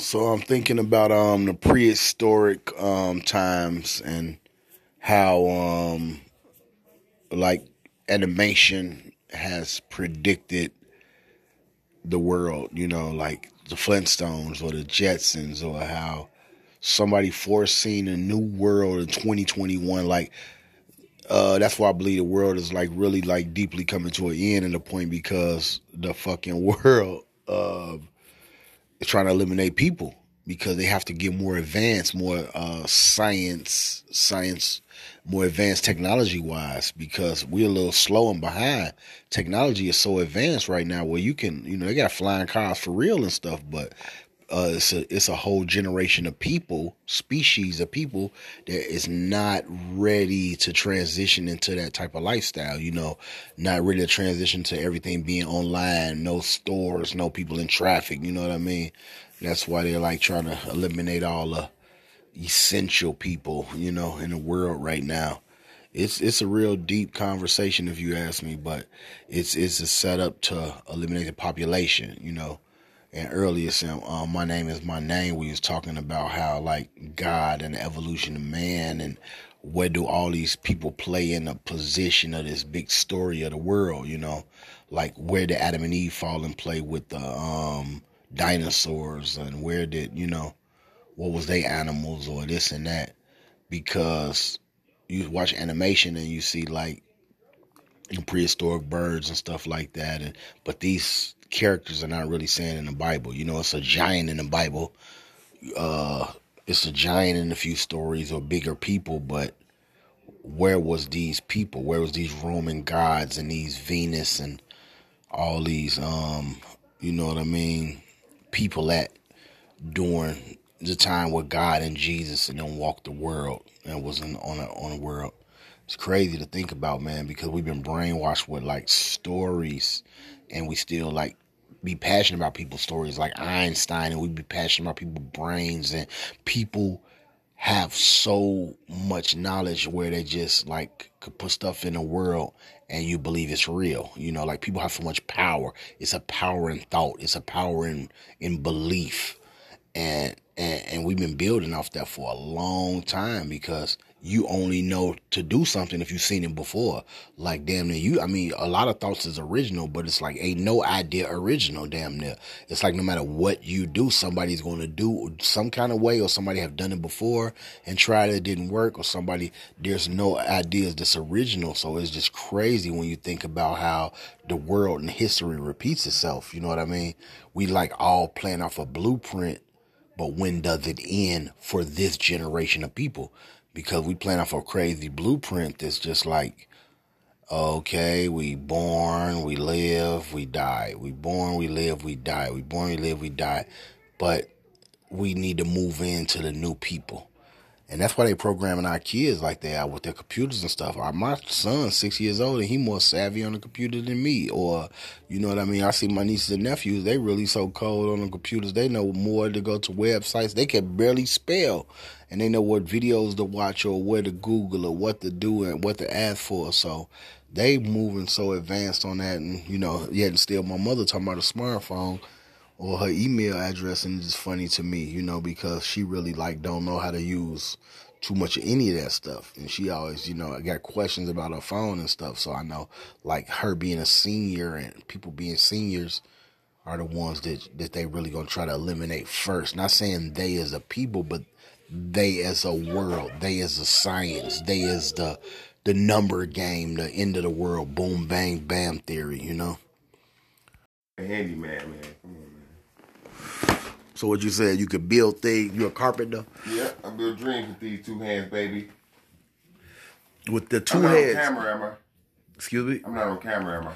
So I'm thinking about um the prehistoric um times and how um like animation has predicted the world, you know, like the Flintstones or the Jetsons or how somebody foreseen a new world in 2021 like uh, that's why I believe the world is like really like deeply coming to an end in the point because the fucking world uh, is trying to eliminate people because they have to get more advanced, more uh, science, science, more advanced technology wise because we're a little slow and behind. Technology is so advanced right now where you can, you know, they got flying cars for real and stuff, but uh, it's a it's a whole generation of people, species of people that is not ready to transition into that type of lifestyle. You know, not ready to transition to everything being online, no stores, no people in traffic. You know what I mean? That's why they're like trying to eliminate all the essential people. You know, in the world right now. It's it's a real deep conversation if you ask me, but it's it's a setup to eliminate the population. You know and earlier saying, um, my name is my name. We was talking about how like God and the evolution of man and where do all these people play in the position of this big story of the world, you know, like where did Adam and Eve fall in play with the um, dinosaurs and where did, you know, what was they animals or this and that? Because you watch animation and you see like prehistoric birds and stuff like that and but these characters are not really saying in the Bible. You know, it's a giant in the Bible. Uh, it's a giant in a few stories or bigger people, but where was these people? Where was these Roman gods and these Venus and all these, um, you know what I mean, people at during the time where God and Jesus and them walked the world and was in, on a on a world. It's crazy to think about, man, because we've been brainwashed with like stories and we still like be passionate about people's stories like Einstein and we be passionate about people's brains and people have so much knowledge where they just like could put stuff in the world and you believe it's real. You know, like people have so much power. It's a power in thought. It's a power in in belief. And and, and we've been building off that for a long time because you only know to do something if you've seen it before. Like damn near you I mean a lot of thoughts is original, but it's like ain't no idea original damn near. It's like no matter what you do, somebody's gonna do some kind of way or somebody have done it before and tried it, it didn't work, or somebody there's no ideas that's original. So it's just crazy when you think about how the world and history repeats itself. You know what I mean? We like all playing off a blueprint, but when does it end for this generation of people? Because we plan off a crazy blueprint that's just like, okay, we born, we live, we die. We born, we live, we die. We born, we live, we die. But we need to move into the new people. And that's why they programming our kids like they are with their computers and stuff. Uh, my son's six years old and he more savvy on the computer than me. Or, you know what I mean? I see my nieces and nephews, they really so cold on the computers. They know more to go to websites. They can barely spell. And they know what videos to watch or where to Google or what to do and what to ask for. So they moving so advanced on that. And, you know, yet still my mother talking about a smartphone or her email address and it's funny to me, you know, because she really like don't know how to use too much of any of that stuff. And she always, you know, I got questions about her phone and stuff. So I know like her being a senior and people being seniors are the ones that that they really gonna try to eliminate first. Not saying they as a people, but they as a world, they as a science, they as the the number game, the end of the world, boom bang bam theory, you know. Handyman, man. On, man. So what you said, you could build things. You're a carpenter? Yeah, I build dreams with these two hands, baby. With the 2 I'm not heads. on camera, am I? Excuse me. I'm not on camera, am I?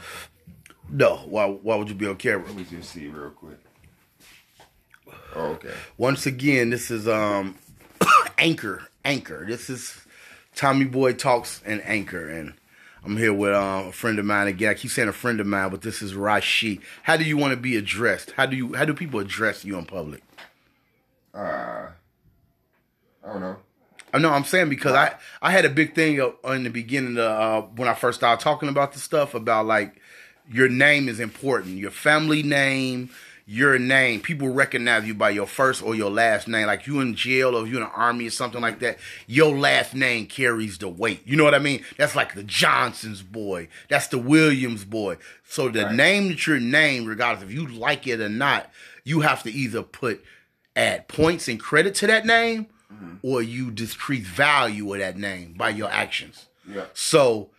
No. Why? Why would you be on camera? Let me just see real quick. Oh, okay. Once again, this is um Anchor. Anchor. This is Tommy Boy talks and Anchor, and I'm here with um, a friend of mine again. I keep saying a friend of mine, but this is Rashi. How do you want to be addressed? How do you? How do people address you in public? Uh, I don't know. I know I'm saying because I I had a big thing in the beginning of, uh, when I first started talking about the stuff about like your name is important, your family name, your name, people recognize you by your first or your last name. Like you in jail or you in the army or something like that, your last name carries the weight. You know what I mean? That's like the Johnson's boy. That's the Williams boy. So the Right. name that you're named, regardless if you like it or not, you have to either put add points and credit to that name mm-hmm. or you decrease value of that name by your actions. Yeah. So,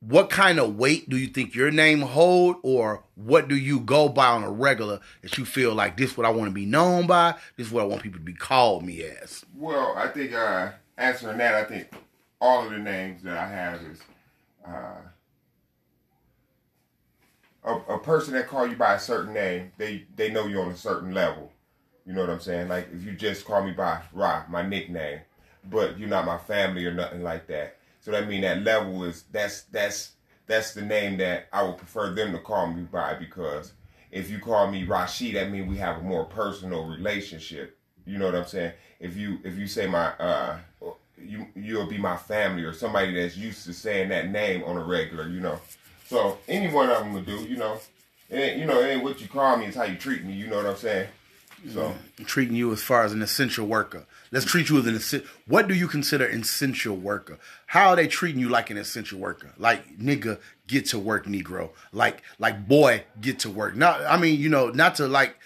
what kind of weight do you think your name hold, or what do you go by on a regular that you feel like this? What I want to be known by. This is what I want people to be called me as. Well, I think uh, answering that, I think all of the names that I have is uh, a, a person that call you by a certain name. They they know you on a certain level. You know what I'm saying? Like if you just call me by Ra, my nickname, but you're not my family or nothing like that. So that mean that level is that's that's that's the name that I would prefer them to call me by because if you call me Rashid, that means we have a more personal relationship. You know what I'm saying? If you if you say my uh you you'll be my family or somebody that's used to saying that name on a regular, you know. So any one of them would do, you know. Ain't, you know, it ain't what you call me, it's how you treat me, you know what I'm saying? So treating you as far as an essential worker. Let's treat you as an essential. What do you consider essential worker? How are they treating you like an essential worker? Like nigga, get to work, Negro. Like like boy, get to work. Not I mean you know not to like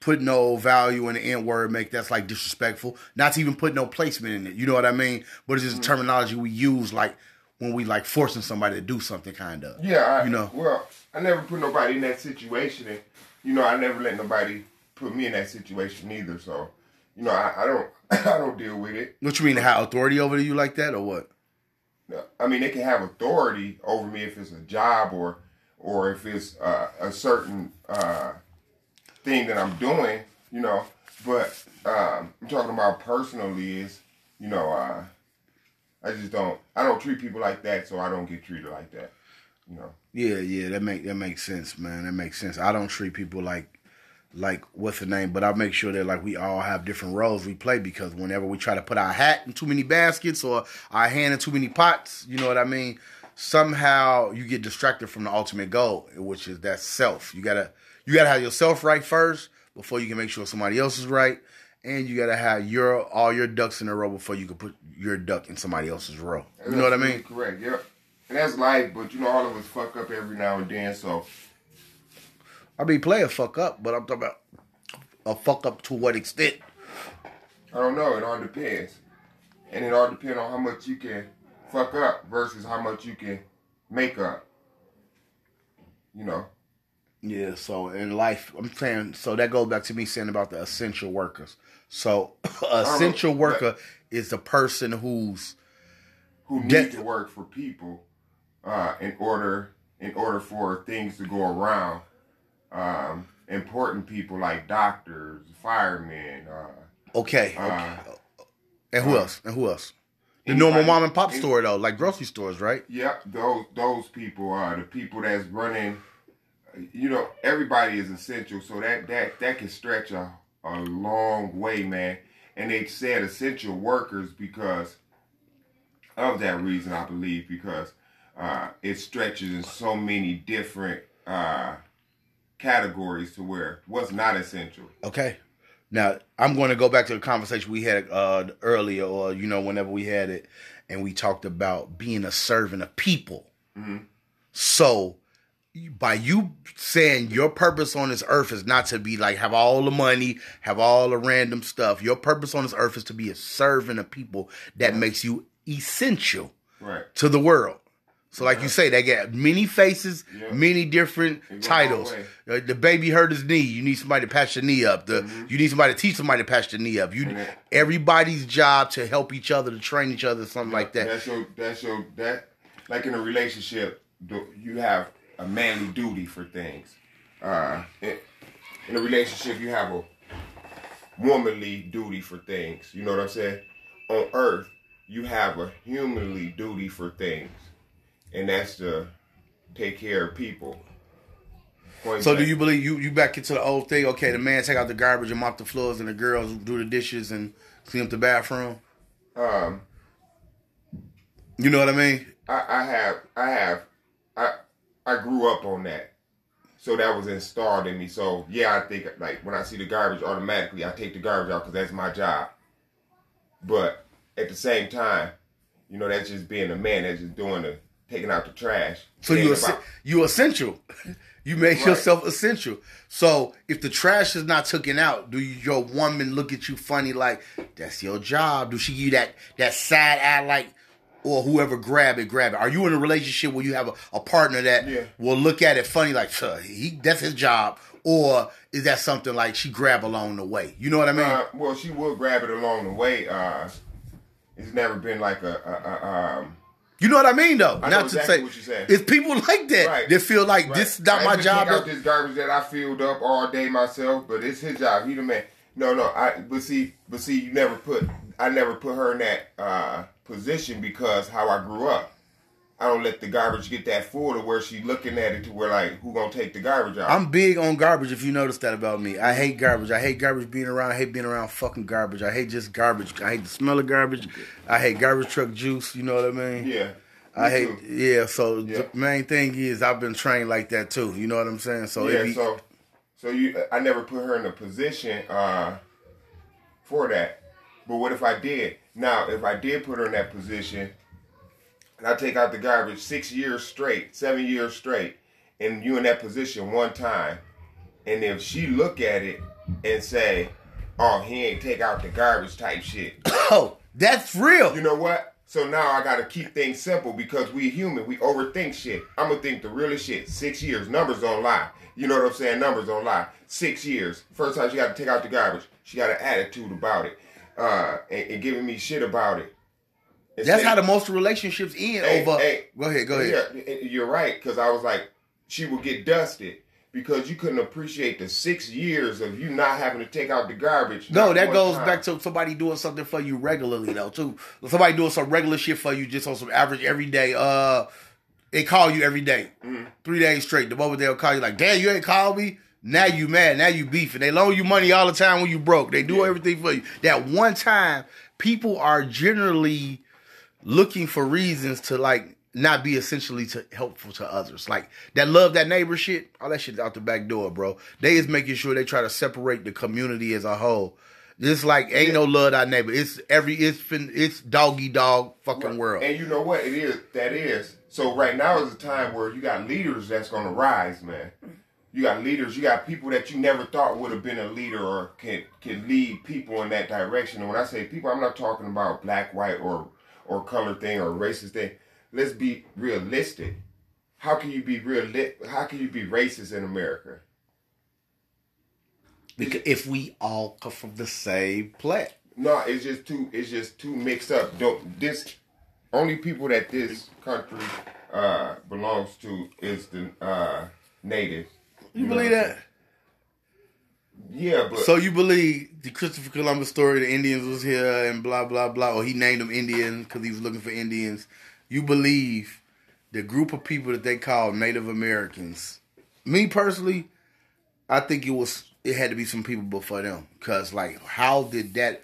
put no value in the N word, make that's like disrespectful. Not to even put no placement in it. You know what I mean? But it's just mm-hmm. terminology we use like when we like forcing somebody to do something kind of. Yeah, I, You know. Well, I never put nobody in that situation, and you know, I never let nobody put me in that situation either. So, you know, I, I don't, I don't deal with it. What you mean have authority over you like that or what? I mean, they can have authority over me if it's a job or, or if it's uh, a certain uh, thing that I'm doing, you know. But um, I'm talking about personally is, you know, uh, I just don't, I don't treat people like that, so I don't get treated like that, you know. Yeah, yeah, that make that makes sense, man. That makes sense. I don't treat people like like what's the name, but I make sure that like we all have different roles we play because whenever we try to put our hat in too many baskets or our hand in too many pots, you know what I mean? Somehow you get distracted from the ultimate goal, which is that self. You gotta you gotta have yourself right first before you can make sure somebody else is right. And you gotta have your all your ducks in a row before you can put your duck in somebody else's row. You know what I mean? Correct. Yeah, And that's life, but you know, all of us fuck up every now and then. So I mean, play a fuck up, but I'm talking about a fuck up to what extent? I don't know. It all depends, and it all depends on how much you can fuck up versus how much you can make up. You know. Yeah, so in life, I'm saying, so that goes back to me saying about the essential workers. So, a essential worker is the person who's who need That- to work for people uh, in order in order for things to go around. Um, important people like doctors, firemen. Uh, okay. uh, okay. And who else? And who else? The Anybody- normal mom and pop any- store though, like grocery stores, right? Yep, those those people are the people that's running. You know, everybody is essential, so that that that can stretch a a long way, man. And they said essential workers because of that reason, I believe, because uh, it stretches in so many different uh, categories to where what's not essential. Okay. Now I'm going to go back to the conversation we had uh, earlier, or you know, whenever we had it, and we talked about being a servant of people. So, by you saying your purpose on this earth is not to be like have all the money, have all the random stuff. Your purpose on this earth is to be a servant of people. That makes you essential Right. to the world. So, like you say, they got many faces, Yeah. many different go a long titles. way. Uh, The baby hurt his knee. You need somebody to patch your knee up. The you need somebody to teach somebody to patch the knee up. You that- everybody's job to help each other, to train each other, something like that. That's your that's your that like in a relationship, you have a manly duty for things. Uh, in, in a relationship, you have a womanly duty for things. You know what I'm saying? On Earth, you have a humanly duty for things, and that's to take care of people. Point So, do you believe you you back into the old thing? Okay, the man take out the garbage and mop the floors, and the girls do the dishes and clean up the bathroom. Um, You know what I mean? I, I have I have I I grew up on that. So that was installed in me. So yeah, I think like when I see the garbage, automatically I take the garbage out because that's my job. But at the same time, you know, that's just being a man. That's just doing the taking out the trash. So you ain't es- about- you essential. You make Right. yourself essential. So if the trash is not taken out, do your woman look at you funny like that's your job? Do she give you that that side eye like, or whoever grab it, grab it? Are you in a relationship where you have a, a partner that Yeah. will look at it funny like, "Sir, he that's his job, or is that something like she grab along the way? You know what I mean? Uh, well, she will grab it along the way. Uh, it's never been like a, a, a um. You know what I mean though. I not exactly to what you're say saying. it's people like that Right. that feel like Right. this is not my job. Out this garbage that I filled up all day myself, but it's his job. He the man. No, no. I but see, but see, you never put. I never put her in that uh, position because how I grew up. I don't let the garbage get that full to where she looking at it to where like who gonna take the garbage out. I'm big on garbage. If you notice that about me, I hate garbage. I hate garbage being around. I hate being around fucking garbage. I hate just garbage. I hate the smell of garbage. I hate garbage truck juice. You know what I mean? yeah. I hate. too. Yeah. So Yeah. the main thing is I've been trained like that too. You know what I'm saying? So yeah, be, so so you I never put her in a position uh for that. But what if I did? Now, if I did put her in that position and I take out the garbage six years straight, seven years straight, and you in that position one time, and if she look at it and say, Oh, he ain't take out the garbage type shit. oh, that's real. You know what? So now I gotta keep things simple because we human, we overthink shit. I'm gonna think the realest shit. Six years, numbers don't lie. You know what I'm saying? Numbers don't lie. Six years. First time she got to take out the garbage. She got an attitude about it, uh, and, and giving me shit about it. That's Instead- how the most relationships end Hey, over. hey. go ahead. Go ahead. Yeah, you're right. Because I was like, she would get dusted because you couldn't appreciate the six years of you not having to take out the garbage. No, that goes time. back to somebody doing something for you regularly though too. Somebody doing some regular shit for you just on some average every day. Uh, they call you every day, Mm-hmm. three days straight. The moment they'll call you like, "Damn, you ain't called me." Now you mad. Now you beefing. They loan you money all the time when you broke. They do Yeah. everything for you. That one time, people are generally looking for reasons to like not be essentially to helpful to others. Like that love that neighbor shit, all that shit out the back door, bro. They is making sure they try to separate the community as a whole. It's like ain't no love that neighbor. It's every it's it's doggy dog fucking world. And you know what it is? That is. So right now is a time where you got leaders that's gonna rise, man. You got leaders, you got people that you never thought would have been a leader or can can lead people in that direction. And when I say people, I'm not talking about black, white, or or color thing or racist thing. Let's be realistic. How can you be real? How can you be racist in America? Because if we all come from the same plant. No, it's just too. It's just too mixed up. Don't this only people that this country uh belongs to is the uh native. You know believe that? Yeah, but So you believe the Christopher Columbus story, the Indians was here and blah blah blah, or he named them Indian because he was looking for Indians. You believe the group of people that they call Native Americans. Me personally, I think it was it had to be some people before them because like how did that?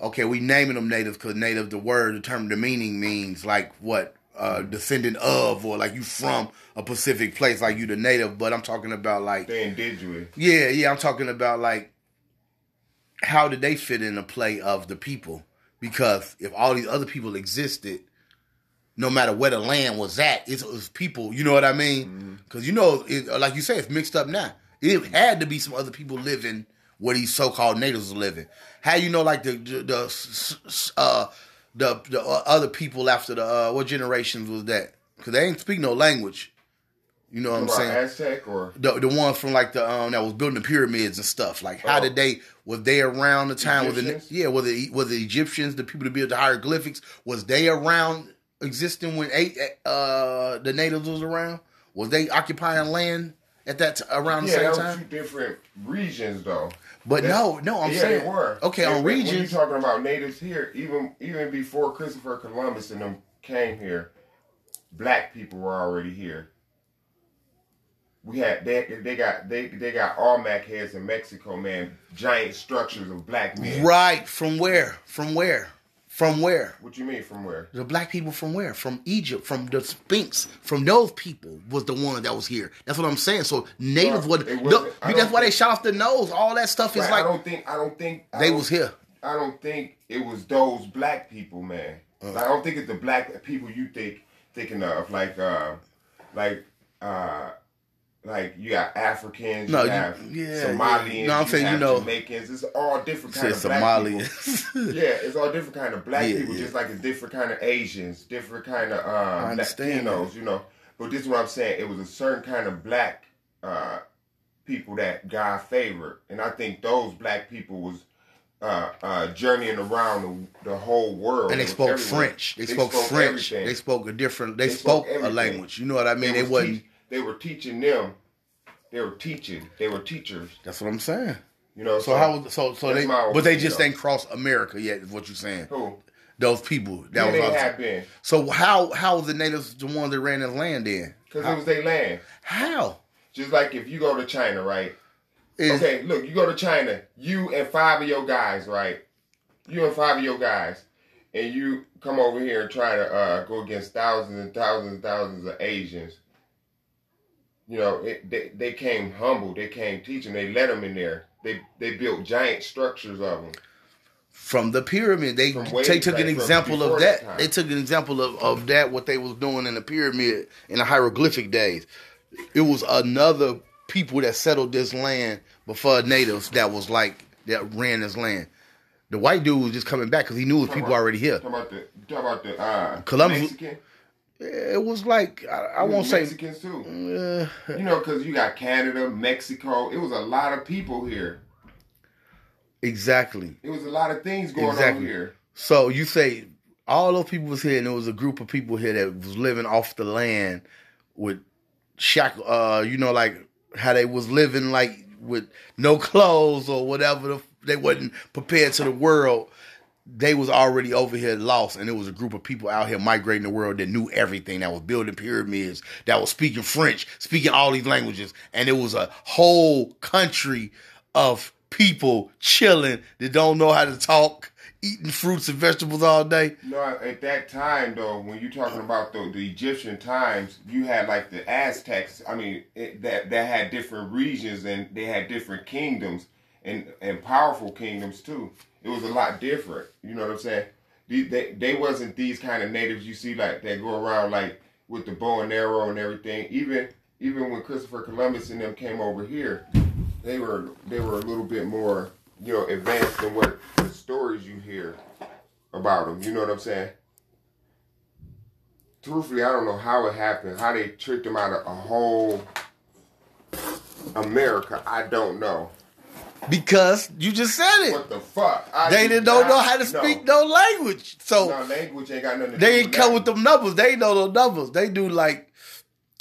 Okay, we naming them Native because Native, the word, the term, the meaning means like what uh descendant of or like you from a Pacific place, like you the native. But I'm talking about like they indigenous. yeah, yeah, I'm talking about like how did they fit in the play of the people? Because if all these other people existed, no matter where the land was at, it was people. You know what I mean? Because you know, it, like you say, it's mixed up now. It had to be some other people living where these so-called natives are living. How you know, like the the the, uh, the, the uh, other people after the uh, what generations was that? Because they ain't speak no language. You know what I'm saying? Aztec or the the ones from like the um that was building the pyramids and stuff. Like how Oh. did they was they around the time with the yeah were the were the Egyptians the people that built the hieroglyphics was they around existing when eight uh the natives was around was they occupying land at that t- around the yeah, same that was time? two different regions though. But That- no, no, I'm yeah, saying they were. okay And on When regions. you talking about natives here, even even before Christopher Columbus and them came here, black people were already here. We had they they got they they got Olmec heads in Mexico, man, giant structures of black men. Right from where? From where? From where? What you mean from where? The black people from where? From Egypt, from the Sphinx, from those people was the one that was here. That's what I'm saying. So natives Well, was no, that's why they shot off the nose. All that stuff is like I don't think I don't think I they don't- was here. I don't think it was those black people, man. Uh. Like, I don't think it's the black people you think thinking of, like uh, like uh, like you got Africans, No, you you- have yeah, Somalians, yeah. No, I'm you saying, you know- Jamaicans. It's all different kind of black people. Somalians. Yeah, it's all different kind of black Yeah, people, yeah. just like it's different kind of Asians, different kind of um, Latinos, you know. But this is what I'm saying. It was a certain kind of black uh, people that God favored, and I think those black people was uh, uh, journeying around the, the whole world. and they spoke everywhere. French. They, spoke, French. everything. They spoke a different. They, They spoke, spoke a language. You know what I mean? They, was wasn't. They were teaching them. They were teaching. They were teachers. That's what I'm saying. You know. So how? was- So so they. But they just ain't crossed America yet. Is what you're saying? Who? Those people. That Yeah, was. they have been So how how was the natives the ones that ran this land then? because it was their land. how? Just like if you go to China, right? Okay, look, you go to China, you and five of your guys, right? You and five of your guys, and you come over here and try to uh, go against thousands and thousands and thousands of Asians. You know, it, they they came humble, they came teaching, they let them in there. They they built giant structures of them. From the pyramid, they they took an example of that that. They took an example of, of that what they was doing in the pyramid in the hieroglyphic days. It was another people that settled this land before natives that was like that ran this land. The white dude was just coming back because he knew was people already here. Talking about the talk about the uh, Columbus- Mexican. It was like I, I won't say. Mexicans too. Uh, You know, because you got Canada, Mexico. It was a lot of people here. exactly. It was a lot of things going Exactly. on here. So you say all those people was here, and there was a group of people here that was living off the land with shack, uh, you know, like how they was living like with no clothes or whatever. The, they wasn't prepared to the world. They was already over here lost, and it was a group of people out here migrating the world that knew everything, that was building pyramids, that was speaking French, speaking all these languages, and it was a whole country of people chilling that don't know how to talk, eating fruits and vegetables all day. No, at that time though, when you're talking about the, the Egyptian times, you had like the Aztecs. I mean, it, that that had different regions and they had different kingdoms and and powerful kingdoms too. It was a lot different. You know what I'm saying? They they, they wasn't these kind of natives you see like that go around like with the bow and arrow and everything. Even even when Christopher Columbus and them came over here, they were they were a little bit more you know advanced than what the stories you hear about them. You know what I'm saying? Truthfully, I don't know how it happened. How they tricked them out of a whole America, I don't know. Because you just said it. What the fuck? I They didn't don't know how to speak no language. So No, language ain't got nothing to do they ain't with come with them numbers. They know those numbers. They do like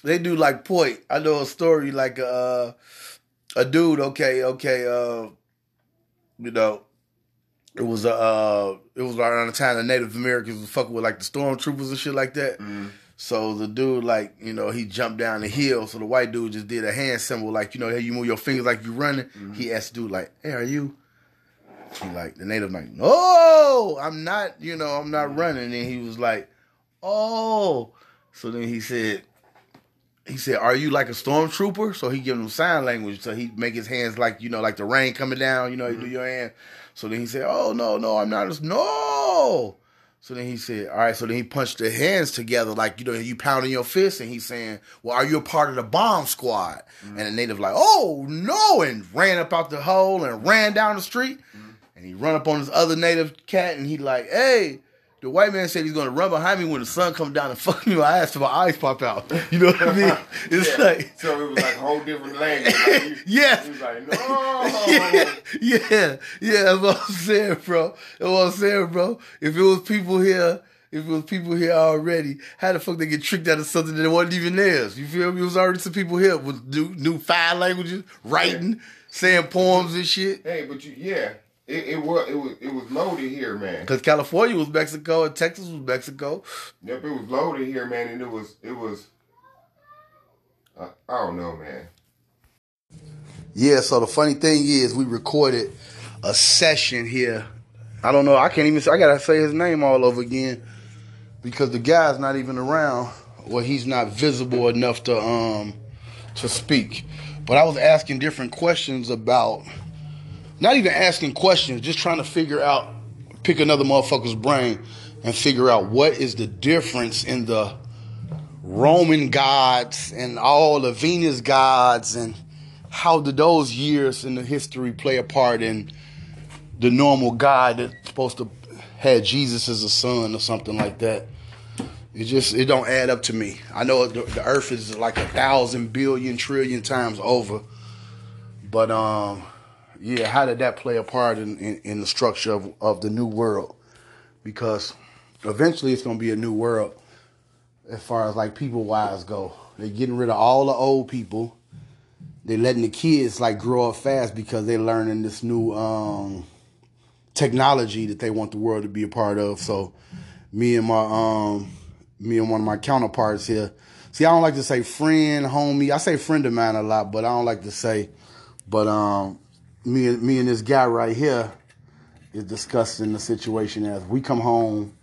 they do like point. I know a story like uh, a dude. Okay, okay. Uh, you know, it was a uh, it was around the time the Native Americans was fucking with like the stormtroopers and shit like that. Mm-hmm. So the dude, like, you know, he jumped down the hill. So the white dude just did a hand symbol, like, you know, how you move your fingers like you're running. Mm-hmm. He asked the dude, like, hey, are you? He like, the native like, no, I'm not, you know, I'm not running. And he was like, oh. So then he said, he said, are you like a stormtrooper? So he give him sign language. So he make his hands like, you know, like the rain coming down, you know, you do your hand. So then he said, oh, no, no, I'm not. a- No. So then he said, all right. So then he punched the hands together, like, you know, you pounding your fist. And he's saying, well, are you a part of the bomb squad? Mm-hmm. And the native like, oh, no. And ran up out the hole and ran down the street. Mm-hmm. And he run up on this other native cat and he like, hey, the white man said he's gonna run behind me when the sun comes down and fuck me. my ass till my eyes pop out. You know what I mean? It's Yeah. like, so it was like a whole different language. Like, you- Yes. He was like, no. yeah, yeah, yeah. That's what I'm saying, bro. That's what I'm saying, bro. If it was people here, if it was people here already, how the fuck they get tricked out of something that wasn't even theirs? You feel me? It was already some people here with new, new five languages, writing, saying poems and shit. Hey, but you, yeah, it, it was it was it was loaded here, man. Because California was Mexico and Texas was Mexico. Yep, it was loaded here, man, and it was it was. Uh, I don't know, man. Yeah, so the funny thing is we recorded a session here I don't know. I can't even. Say, I gotta say his name all over again because the guy's not even around, or he's not visible enough to um to speak. But I was asking different questions about, not even asking questions, just trying to figure out, pick another motherfucker's brain and figure out what is the difference in the Roman gods and all the Venus gods and how did those years in the history play a part in the normal God that's supposed to had Jesus as a son or something like that. It just it don't add up to me. I know the, the Earth is like a thousand billion trillion times over, but um, yeah, how did that play a part in, in, in the structure of, of the new world? Because eventually it's gonna be a new world as far as like people wise go. They're getting rid of all the old people. They're letting the kids like grow up fast because they're learning this new um, technology that they want the world to be a part of. So me and my um me and one of my counterparts here. See, I don't like to say friend, homie. I say friend of mine a lot, but I don't like to say. But um, me and me and this guy right here is discussing the situation as we come home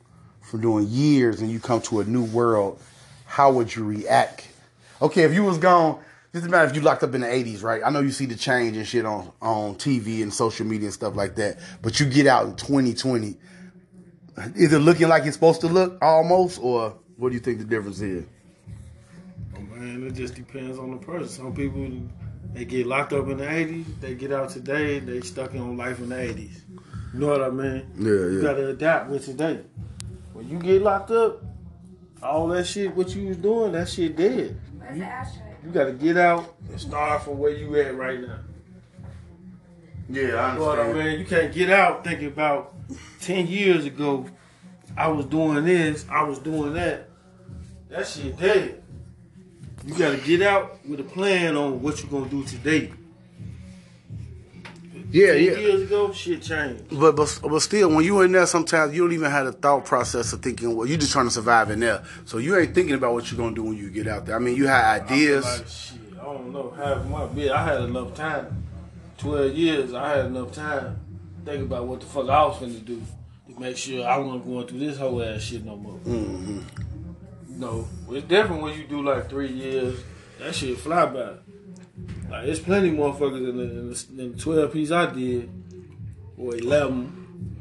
from doing years and you come to a new world. How would you react? Okay, if you was gone, just imagine if you locked up in the '80s, right? I know you see the change and shit on on TV and social media and stuff like that, but you get out in 2020. Is it looking like it's supposed to look almost, or what do you think the difference is? Oh, man, it just depends on the person. Some people they get locked up in the '80s, they get out today, they stuck in life in the '80s. You know what I mean? Yeah, You yeah. gotta adapt with today. When you get locked up, all that shit, what you was doing, that shit dead. Where's the ashtray? You gotta get out and start from where you at right now. Yeah, I You know what I mean? You can't get out thinking about ten years ago. I was doing this. I was doing that. That shit dead. You gotta get out with a plan on what you're gonna do today. Yeah, yeah. years ago, shit changed. But, but but still, when you in there, sometimes you don't even have the thought process of thinking. Well, you just trying to survive in there, so you ain't thinking about what you're gonna do when you get out there. I mean, you have I ideas. Like, shit, I don't know. Half my bit, I had enough time. Twelve years, I had enough time. to Think about what the fuck I was gonna do to make sure I wasn't going through this whole ass shit no more. hmm No, it's different when you do like three years. That shit fly by. Like it's plenty motherfuckers in the, in the, twelve piece I did or eleven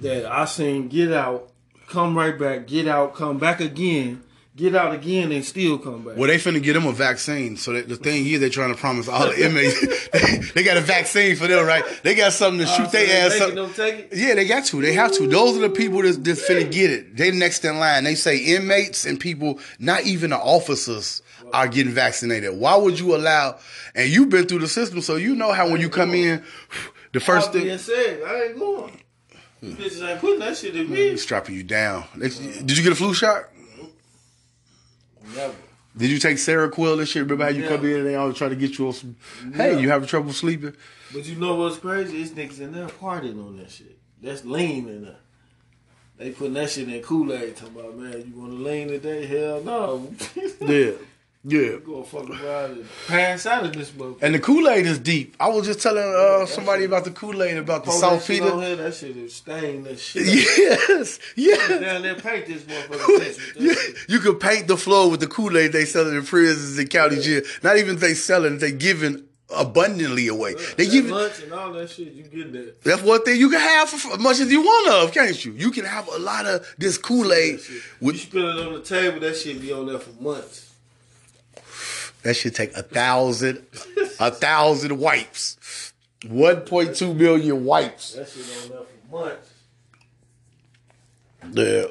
that I seen get out, come right back, get out, come back again, get out again, and still come back. Well, they finna get them a vaccine. So that the thing is, they're trying to promise all the inmates they, they got a vaccine for them, right? They got something to Uh, shoot so their ass up. it, take it. Yeah, they got to. They have to. Those are the people that's, that's finna get it. They next in line. They say inmates and people, not even the officers, are getting vaccinated. Why would you allow? And you've been through the system, so you know how when you come in, the first thing being said, I ain't going. These Bitches ain't putting that shit in me. strapping you down. Did you get a flu shot? Never. Did you take Seroquel and shit? Remember how you come in and they always try to get you on some? Hey, you having trouble sleeping? But you know what's crazy? It's niggas in there partying on that shit. That's lean in there. They putting that shit in Kool Aid. Talking about, man, you want to lean today? Hell no. Yeah, yeah. You gonna fuck around and pass out of this motherfucker. And the Kool Aid is deep. I was just telling uh, somebody about the Kool Aid about the Pour that shit on here, that shit is stained that shit. Yes, yes. Down there, paint this motherfucker. bitch with that Yeah, you could paint the floor with the Kool Aid they selling in prisons and county jail. Not even they selling, they giving abundantly away. They give giving. lunch and all that shit, you get that. That's one thing you can have for as much as you want of, can't you? You can have a lot of this Kool Aid. That. You spill it on the table, that shit be on there for months. That should take a thousand, a thousand wipes, one point two million wipes. That shit on there for months. Yeah.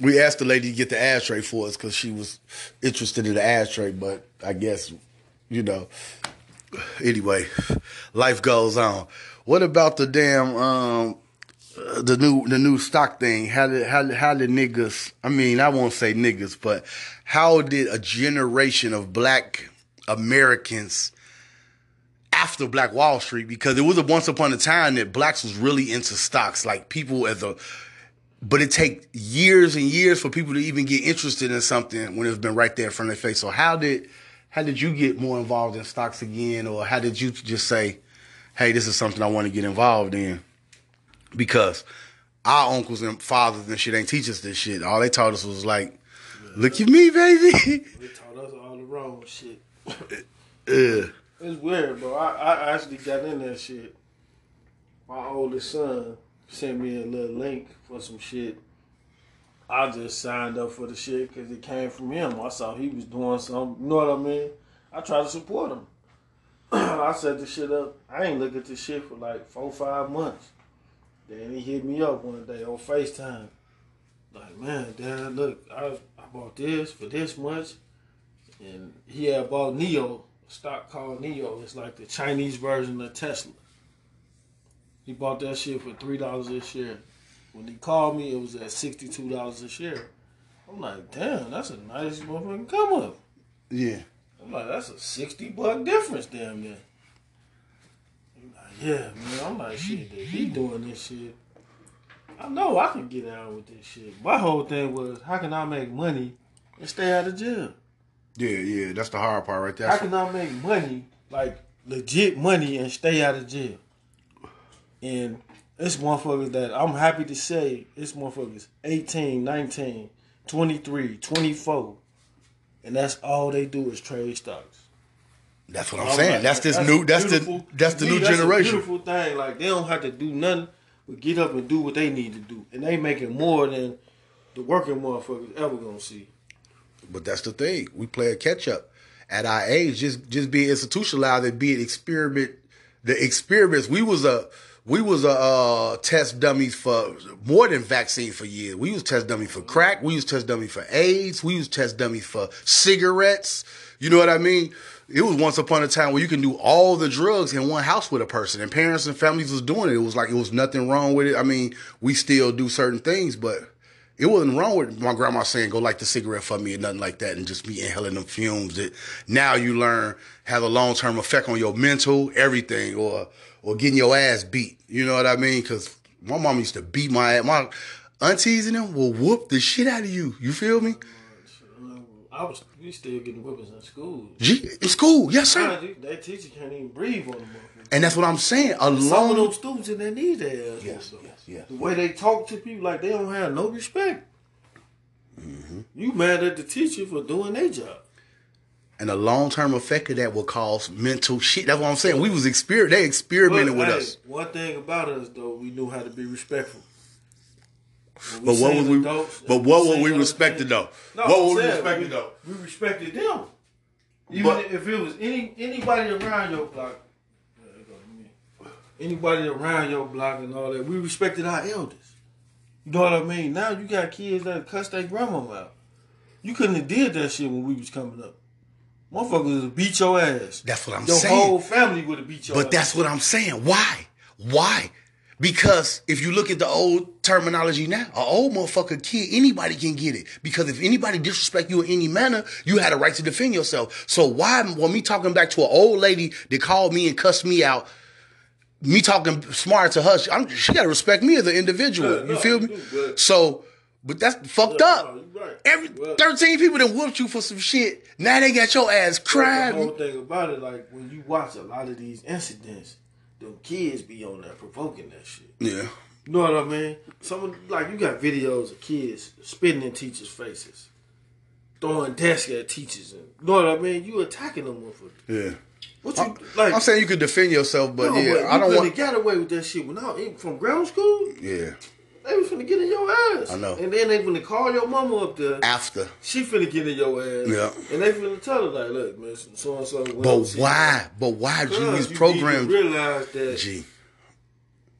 We asked the lady to get the ashtray for us because she was interested in the ashtray, but I guess, you know. Anyway, life goes on. What about the damn um the new the new stock thing? How did how how did niggas? I mean, I won't say niggas, but how did a generation of black Americans after Black Wall Street? Because it was a once upon a time that blacks was really into stocks, like people as a but it take years and years for people to even get interested in something when it's been right there in front of their face. So how did how did you get more involved in stocks again, or how did you just say, "Hey, this is something I want to get involved in"? Because our uncles and fathers and shit ain't teach us this shit. All they taught us was like, look at me, baby. They taught us all the wrong shit. It's weird, bro. I, I actually got in that shit. My oldest son sent me a little link for some shit. I just signed up for the shit because it came from him. I saw he was doing something. You know what I mean? I tried to support him. I set the shit up. I ain't look at this shit for like four, five months. Then he hit me up one day on FaceTime. Like, man, Dad, look, I, I bought this for this much. And he had bought NIO, a stock called NIO. It's like the Chinese version of Tesla. He bought that shit for three dollars a share. When he called me, it was at sixty two dollars a share. I'm like, damn, that's a nice motherfucking come up. Yeah. I'm like, that's a sixty buck difference, damn man. Like, yeah, man. I'm like, shit, he doing this shit, I know I can get out with this shit. My whole thing was, how can I make money and stay out of jail? Yeah, yeah. That's the hard part right there. How can I make money, like legit money, and stay out of jail? And it's motherfuckers that I'm happy to say, it's motherfuckers 18, 19, 23, 24. And that's all they do is trade stocks. That's what I'm, I'm saying. like, that's this a new. That's the that's the me, new that's generation. beautiful thing. Like they don't have to do nothing but get up and do what they need to do, and they making more than the working motherfuckers ever gonna see. But that's the thing. We play a catch up. At our age, just just be institutionalized and be an experiment. The experiments. We was a we was a uh, test dummies for more than vaccine for years. We was test dummy for crack. We was test dummy for AIDS. We was test dummy for cigarettes. You know what I mean? It was once upon a time where you can do all the drugs in one house with a person, and parents and families was doing it. It was like it was nothing wrong with it. I mean, we still do certain things, but it wasn't wrong with my grandma saying go light the cigarette for me and nothing like that and just me inhaling them fumes that now you learn have a long term effect on your mental everything or or getting your ass beat. You know what I mean? Because my mom used to beat my ass. My aunties and them will whoop the shit out of you. You feel me? I was we still getting whippings in school. G- in school, yes sir. You, That teacher can't even breathe on the motherfucker. And that's what I'm saying. A Some of those students in there need their ass. Yes, yes, yes. The way they talk to people, like they don't have no respect. Mm-hmm. You mad at the teacher for doing their job? and the long term effect of that will cause mental shit. That's what I'm saying. We was exper they experimented with hey, us. One thing about us though, we knew how to be respectful. When But what was we? adults But what were we other respected though? No, what were we respected we, though? We respected them. Even But- if it was any anybody around your block, yeah, there go me. anybody around your block and all that, we respected our elders. You know what I mean? Now you got kids that cuss their grandma out. You couldn't have did that shit when we was coming up. Motherfuckers would beat your ass. That's what I'm your saying. Your whole family would have beat your ass. But that's what I'm saying. Why? Why? Because if you look at the old terminology now, an old motherfucker kid, anybody can get it. Because if anybody disrespect you in any manner, you had a right to defend yourself. So why, when me talking back to an old lady that called me and cussed me out, me talking smart to her, she, I'm, she gotta respect me as an individual. You no, feel me? so, but that's fucked Yeah, up. no, right. Every Well- 13 people that whooped you for some shit. Now they got your ass But The crying. whole thing about it, like when you watch a lot of these incidents, them kids be on there provoking that shit. Yeah. You know what I mean? Some like you got videos of kids spitting in teachers' faces, throwing desks at teachers, and you know what I mean? You attacking them motherfuckers. Yeah. What you like? I'm saying you could defend yourself, but no, yeah, but I don't you want. got away with that shit when I even from ground school. Yeah, They was finna get in your ass. I know. And then they finna call your mama up there. after. She finna get in your ass. Yeah. And they finna tell her like, look, man, so and so. But why? But why? G, these programs. You realize that G,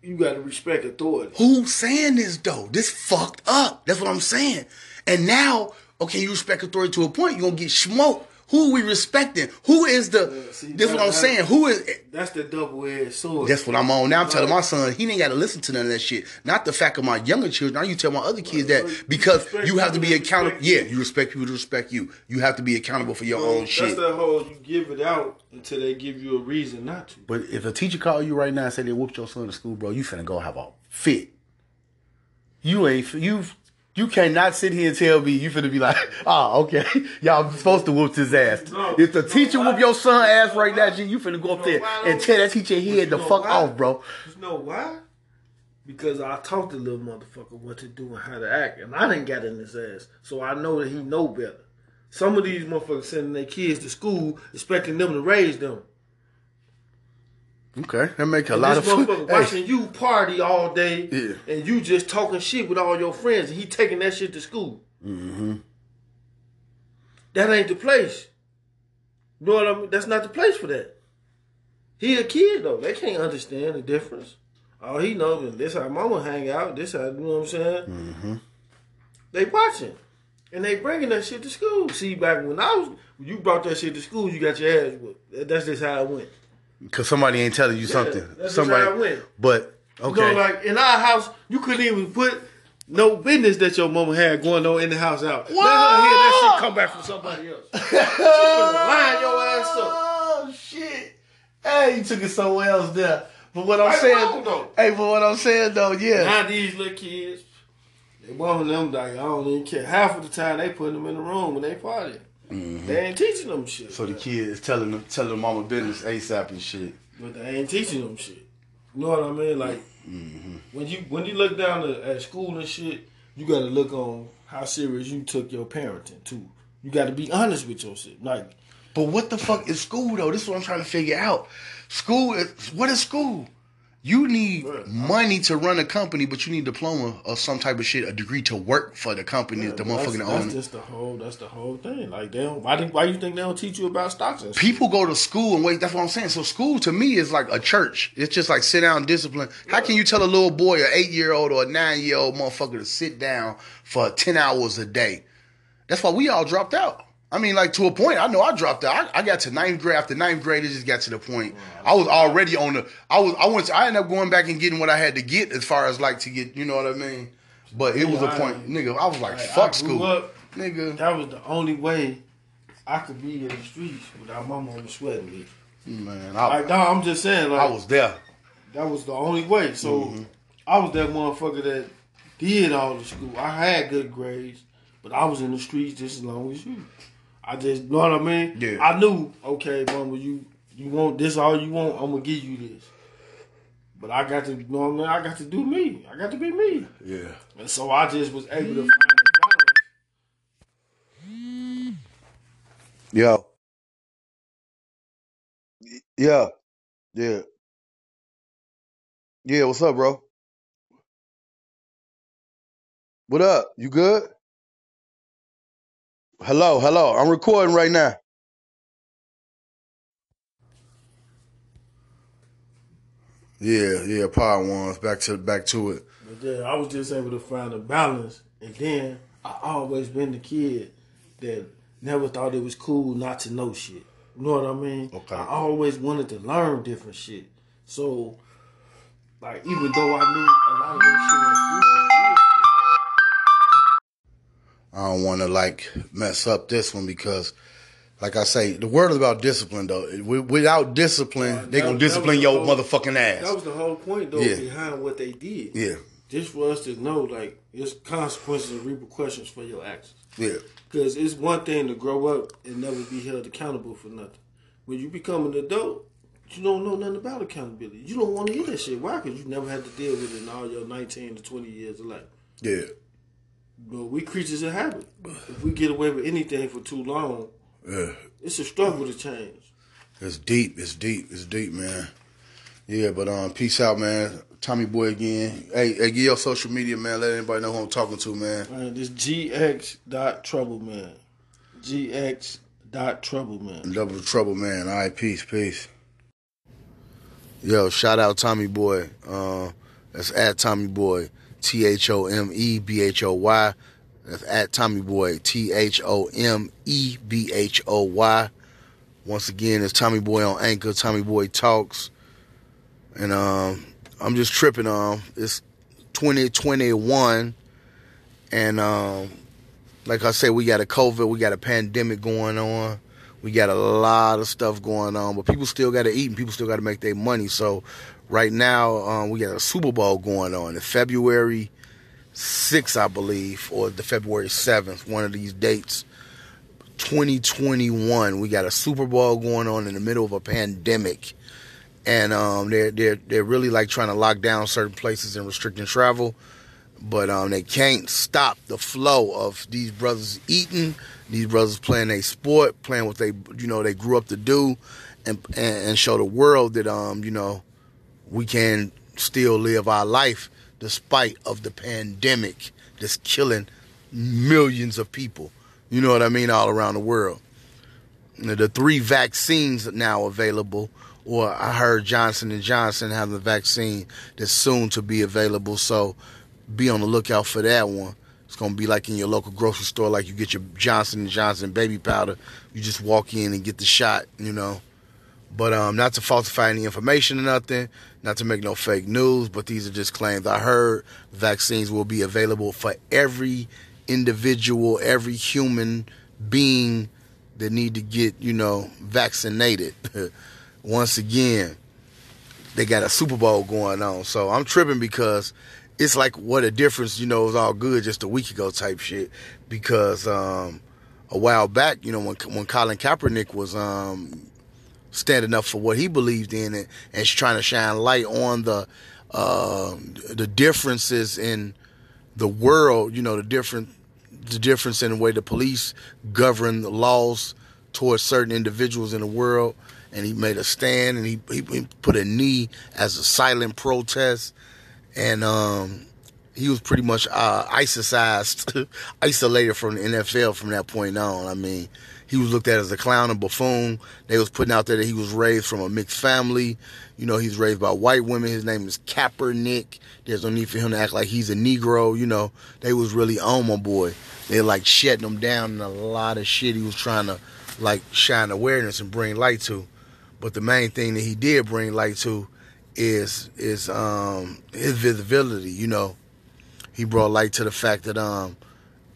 you got to respect authority. who's saying this though? This fucked up. That's what I'm saying. And now, okay, you respect authority to a point. You gonna get smoked. Who we respecting? Who is the? Yeah, see, this what I'm that- saying. Who is? That's the double edged sword. That's what I'm on now. I'm telling my son he ain't got to listen to none of that shit. Not the fact of my younger children. Now you tell my other kids that because Respect you have to be accountable. Yeah, you respect people to respect you. You have to be accountable for your So own that's shit. that whole you give it out until they give you a reason not to. But if a teacher call you right now and say they whooped your son to school, bro, you finna go have a fit. You ain't you you cannot sit here and tell me you finna be like, oh, okay, y'all supposed to whoop his ass. No, if the teacher why? whoop your son ass right now, you finna go up there and tear that teacher head the fuck why? off, bro. You know why? because I taught the little motherfucker what to do and how to act, and I didn't get in his ass, so I know that he know better. Some of these motherfuckers sending their kids to school expecting them to raise them. Okay, that make a And lot this of motherfucker Hey, watching you party all day, Yeah. and you just talking shit with all your friends, and he taking that shit to school. Mm-hmm. That ain't the place. You know what I mean? That's not the place for that. He a kid though. They can't understand the difference. All he knows is this how mama hang out. This how you know what I'm saying. Mm-hmm. They watching, and they bringing that shit to school. See, back when I was, when you brought that shit to school, you got your ass whooped. That's just how it went. Cause somebody ain't telling you something. that's just somebody, how it went. but okay. You know, like in our house, you couldn't even put no business that your mama had going on in the house out. Let her hear that shit come back from somebody else. she line your ass up. Oh shit! Hey, you took it somewhere else there. But what I'm Right, saying, hey, but what I'm saying though, yeah, Now these little kids, they want them like I don't even care. Half of the time they put them in the room when they party. Mm-hmm. They ain't teaching them shit. So the kid is telling them, telling them mama business ASAP and shit. but they ain't teaching them shit. You know what I mean? Like mm-hmm. when you when you look down to, at school and shit, you got to look on how serious you took your parenting too. You got to be honest with yourself. Like But what the fuck is school though? This is what I'm trying to figure out. School is what is school? You need money to run a company, but you need diploma or some type of shit, a degree to work for the company, the that's, motherfucking that's owner. just the whole. That's the whole thing. Like they don't. Why, do- why you think they don't teach you about stocks? People go to school and wait. That's what I'm saying. So school to me is like a church. It's just like sit down, discipline. How can you tell a little boy, an eight year old or a nine year old motherfucker to sit down for ten hours a day? That's why we all dropped out. I mean, like to a point. I know I dropped out. I, I got to ninth grade. After ninth grade, it just got to the point. I was already on the. I was. I went. To, I ended up going back and getting what I had to get as far as like to get. You know what I mean? But it was a point, nigga. I was like, Like, fuck school, up- nigga. That was the only way I could be in the streets without my mama sweating me. Man, I, Like, no, I'm just saying, like, I was there. that was the only way. So Mm-hmm. I was that motherfucker that did all the school. I had good grades, but I was in the streets just as long as you. I just, know what I mean? Yeah. I knew, okay, mama, you you want this all you want, I'm gonna give you this. But I got to, you know what I mean? I got to do me. I got to be me. Yeah. And so I just was able to find a balance. Yo. Yeah. Yeah. Yeah, what's up, bro? What up? You good? Hello, hello. I'm recording right now. Yeah, yeah, power ones. Back to back to it. But then I was just able to find a balance. And then I always been the kid that never thought it was cool not to know shit. You know what I mean? Okay. I always wanted to learn different shit. So, like, even though I knew a lot of this shit in school I don't want to like mess up this one because, like I say, the word is about discipline. Though, without discipline, Uh, they that- gonna discipline your whole- motherfucking ass. That was the whole point, though, Yeah. behind what they did. yeah, Just for us to know, like, there's consequences and repercussions for your actions. yeah, Because it's one thing to grow up and never be held accountable for nothing. When you become an adult, you don't know nothing about accountability. You don't want to hear that shit. Why? Because you never had to deal with it in all your 19 to 20 years of life. yeah. But we creatures of habit. If we get away with anything for too long, Yeah. it's a struggle to change. It's deep. It's deep. It's deep, man. Yeah, but um, peace out, man. Tommy Boy again. Hey, hey, give your social media, man. Let anybody know who I'm talking to, man. Man, this GX dot trouble man. GX dot trouble man. Double trouble, man. All right, peace, peace. Yo, shout out Tommy Boy. Uh, that's at Tommy Boy. T H O M E B H O Y. That's at Tommy Boy. T H O M E B H O Y. Once again, it's Tommy Boy on Anchor. Tommy Boy talks. And um, I'm just tripping. Um, it's 2021, and um, like I said, we got a COVID, we got a pandemic going on. We got a lot of stuff going on, but people still got to eat and people still got to make their money. So, right now, um, we got a Super Bowl going on in February 6th, I believe, or the February 7th, one of these dates. 2021, we got a Super Bowl going on in the middle of a pandemic. and um, they're they're they're really like trying to lock down certain places and restricting travel, but um, they can't stop the flow of these brothers eating, these brothers playing a sport, playing what they you know they grew up to do, and and, and show the world that um you know we can still live our life despite of the pandemic that's killing millions of people. You know what I mean all around the world. The three vaccines now available or I heard Johnson and Johnson have the vaccine that's soon to be available. So be on the lookout for that one. It's gonna be like in your local grocery store, like you get your Johnson and Johnson baby powder. You just walk in and get the shot, you know. But um, not to falsify any information or nothing, not to make no fake news, but these are just claims. I heard vaccines will be available for every individual, every human being that need to get, you know, vaccinated. once again, they got a Super Bowl going on. So I'm tripping because it's like what a difference, you know, it was all good just a week ago type shit. Because um, a while back, you know, when when Colin Kaepernick was um, standing up for what he believed in and, and trying to shine light on the uh, the differences in the world, you know, the different the difference in the way the police govern the laws towards certain individuals in the world and he made a stand and he, he, put a knee as a silent protest and um, he was pretty much uh, isolated from the NFL from that point on. I mean, he was looked at as a clown and buffoon. They was putting out there that he was raised from a mixed family. You know, he's raised by white women. His name is Kaepernick. There's no need for him to act like he's a Negro. You know, they was really on my boy. They like shutting him down and a lot of shit he was trying to like shine awareness and bring light to. But the main thing that he did bring light to is is um, his visibility. You know, he brought light to the fact that um,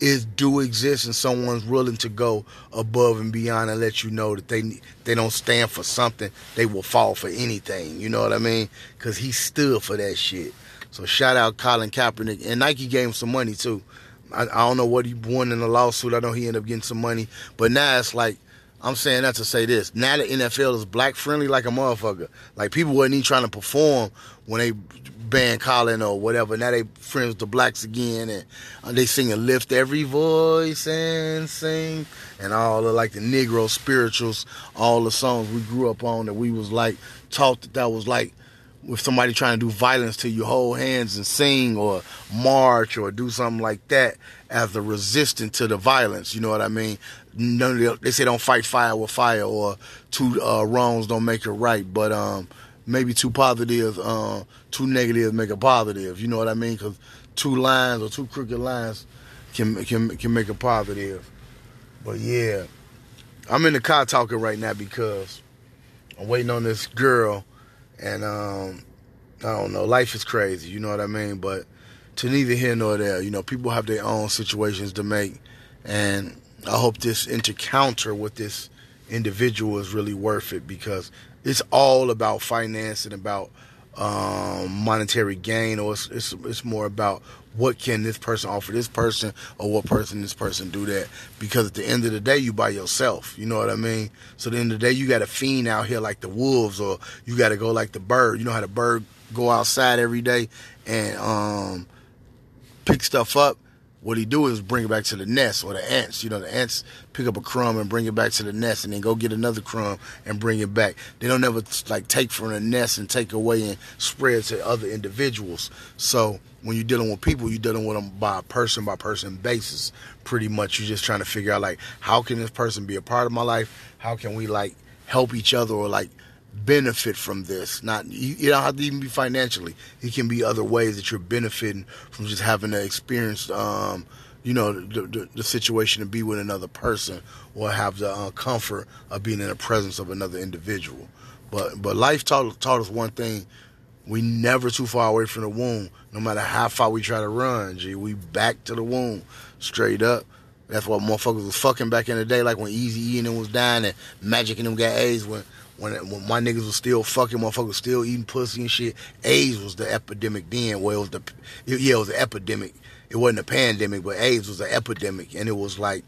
it do exist and someone's willing to go above and beyond and let you know that they they don't stand for something, they will fall for anything. You know what I mean? Because he stood for that shit. So shout out Colin Kaepernick and Nike gave him some money too. I, I don't know what he won in the lawsuit. I know he ended up getting some money, but now it's like I'm saying that to say this. Now the NFL is black friendly like a motherfucker. Like people wasn't even trying to perform when they banned Colin or whatever. Now they friends with the blacks again and uh, they sing and lift every voice and sing and all the like the Negro spirituals, all the songs we grew up on that we was like taught that that was like with somebody trying to do violence to you, hold hands and sing or march or do something like that as a resistance to the violence. You know what I mean? none of the, they say don't fight fire with fire or two uh, wrongs don't make it right, but um, maybe two positives, uh, two negatives make a positive. You know what I mean? Because two lines or two crooked lines can can can make a positive. But yeah, I'm in the car talking right now because I'm waiting on this girl, and um, I don't know. Life is crazy. You know what I mean? But to neither here nor there. You know, people have their own situations to make, and I hope this encounter with this individual is really worth it because it's all about finance and about um, monetary gain, or it's, it's, it's more about what can this person offer this person, or what person this person do that. Because at the end of the day, you by yourself. You know what I mean? So at the end of the day, you got a fiend out here like the wolves, or you got to go like the bird. You know how the bird go outside every day and um, pick stuff up what he do is bring it back to the nest or the ants. You know, the ants pick up a crumb and bring it back to the nest, and then go get another crumb and bring it back. They don't ever like take from the nest and take away and spread to other individuals. So when you're dealing with people, you're dealing with them by person by person basis. Pretty much, you're just trying to figure out like how can this person be a part of my life? How can we like help each other or like benefit from this. Not you, you, don't have to even be financially. It can be other ways that you're benefiting from just having to experience, um, you know, the, the, the, situation to be with another person or have the uh, comfort of being in the presence of another individual. But but life taught taught us one thing: we never too far away from the womb. No matter how far we try to run, gee, we back to the womb, straight up. That's what motherfuckers was fucking back in the day, like when Easy E and them was dying and Magic and them got AIDS when when, when my niggas was still fucking, motherfuckers still eating pussy and shit. AIDS was the epidemic then. Well, it was the yeah, it was an epidemic. It wasn't a pandemic, but AIDS was an epidemic, and it was like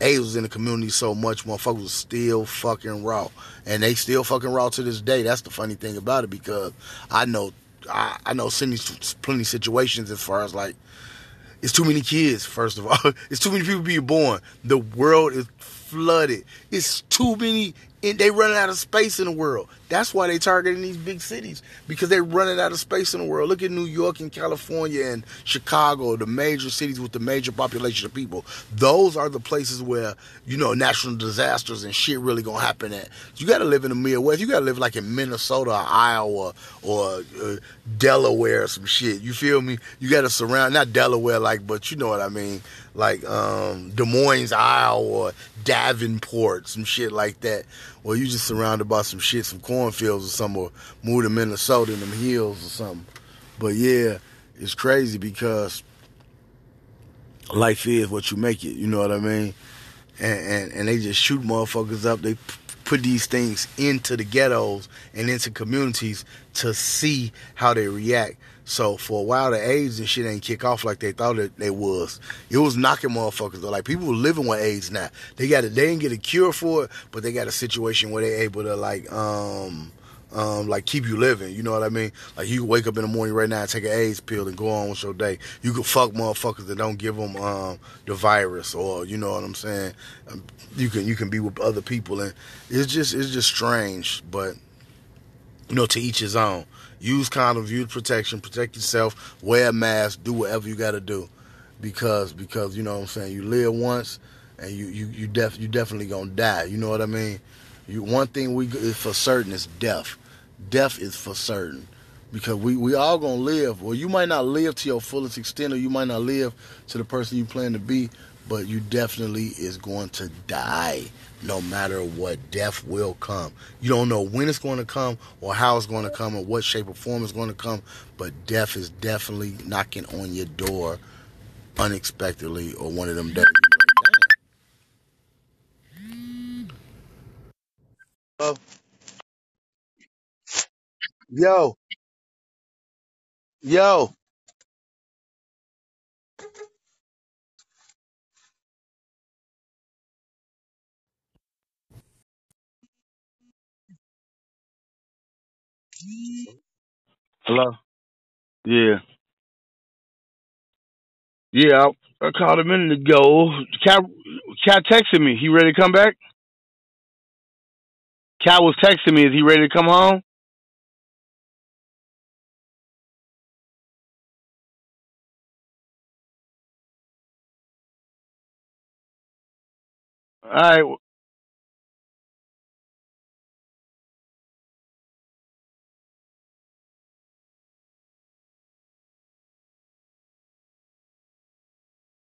AIDS was in the community so much, motherfuckers was still fucking raw, and they still fucking raw to this day. That's the funny thing about it because I know, I, I know, plenty, plenty situations as far as like, it's too many kids. First of all, it's too many people being born. The world is flooded. It's too many and they running out of space in the world. That's why they targeting these big cities because they're running out of space in the world. Look at New York and California and Chicago, the major cities with the major population of people. Those are the places where you know natural disasters and shit really gonna happen at. You got to live in the Midwest. You got to live like in Minnesota, or Iowa, or uh, Delaware, or some shit. You feel me? You got to surround not Delaware like, but you know what I mean, like um, Des Moines, Iowa, or Davenport, some shit like that. Well, you just surrounded by some shit, some cornfields or something, or move to Minnesota in them hills or something. But yeah, it's crazy because life is what you make it. You know what I mean? And and, and they just shoot motherfuckers up. They put these things into the ghettos and into communities to see how they react. So for a while, the AIDS and shit ain't kick off like they thought it, they was. It was knocking motherfuckers. Though. Like people were living with AIDS now. They got it. They didn't get a cure for it, but they got a situation where they able to like um um, like keep you living. You know what I mean? Like you wake up in the morning right now and take an AIDS pill and go on with your day. You can fuck motherfuckers that don't give them um, the virus, or you know what I'm saying. Um, you can you can be with other people, and it's just it's just strange, but you know to each his own. Use condoms, use protection, protect yourself, wear a mask, do whatever you got to do, because because you know what I'm saying. You live once, and you you you def you definitely gonna die. You know what I mean? You, one thing we for certain is death. Death is for certain because we we all gonna live. Well, you might not live to your fullest extent, or you might not live to the person you plan to be, but you definitely is going to die no matter what death will come. You don't know when it's going to come or how it's going to come or what shape or form it's going to come but death is definitely knocking on your door unexpectedly or one of them days. Oh, yo, yo. Hello. Yeah, yeah. I, I called a minute ago. Cat, Cat texted me. He ready to come back? Cat was texting me. Is he ready to come home? All right.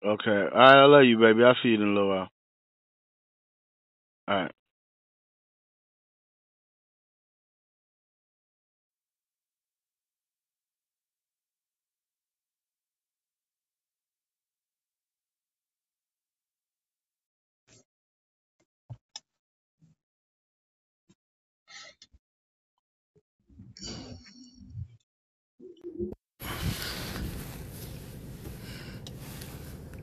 Okay. All right. I love you, baby. I'll see you in a little while. All right.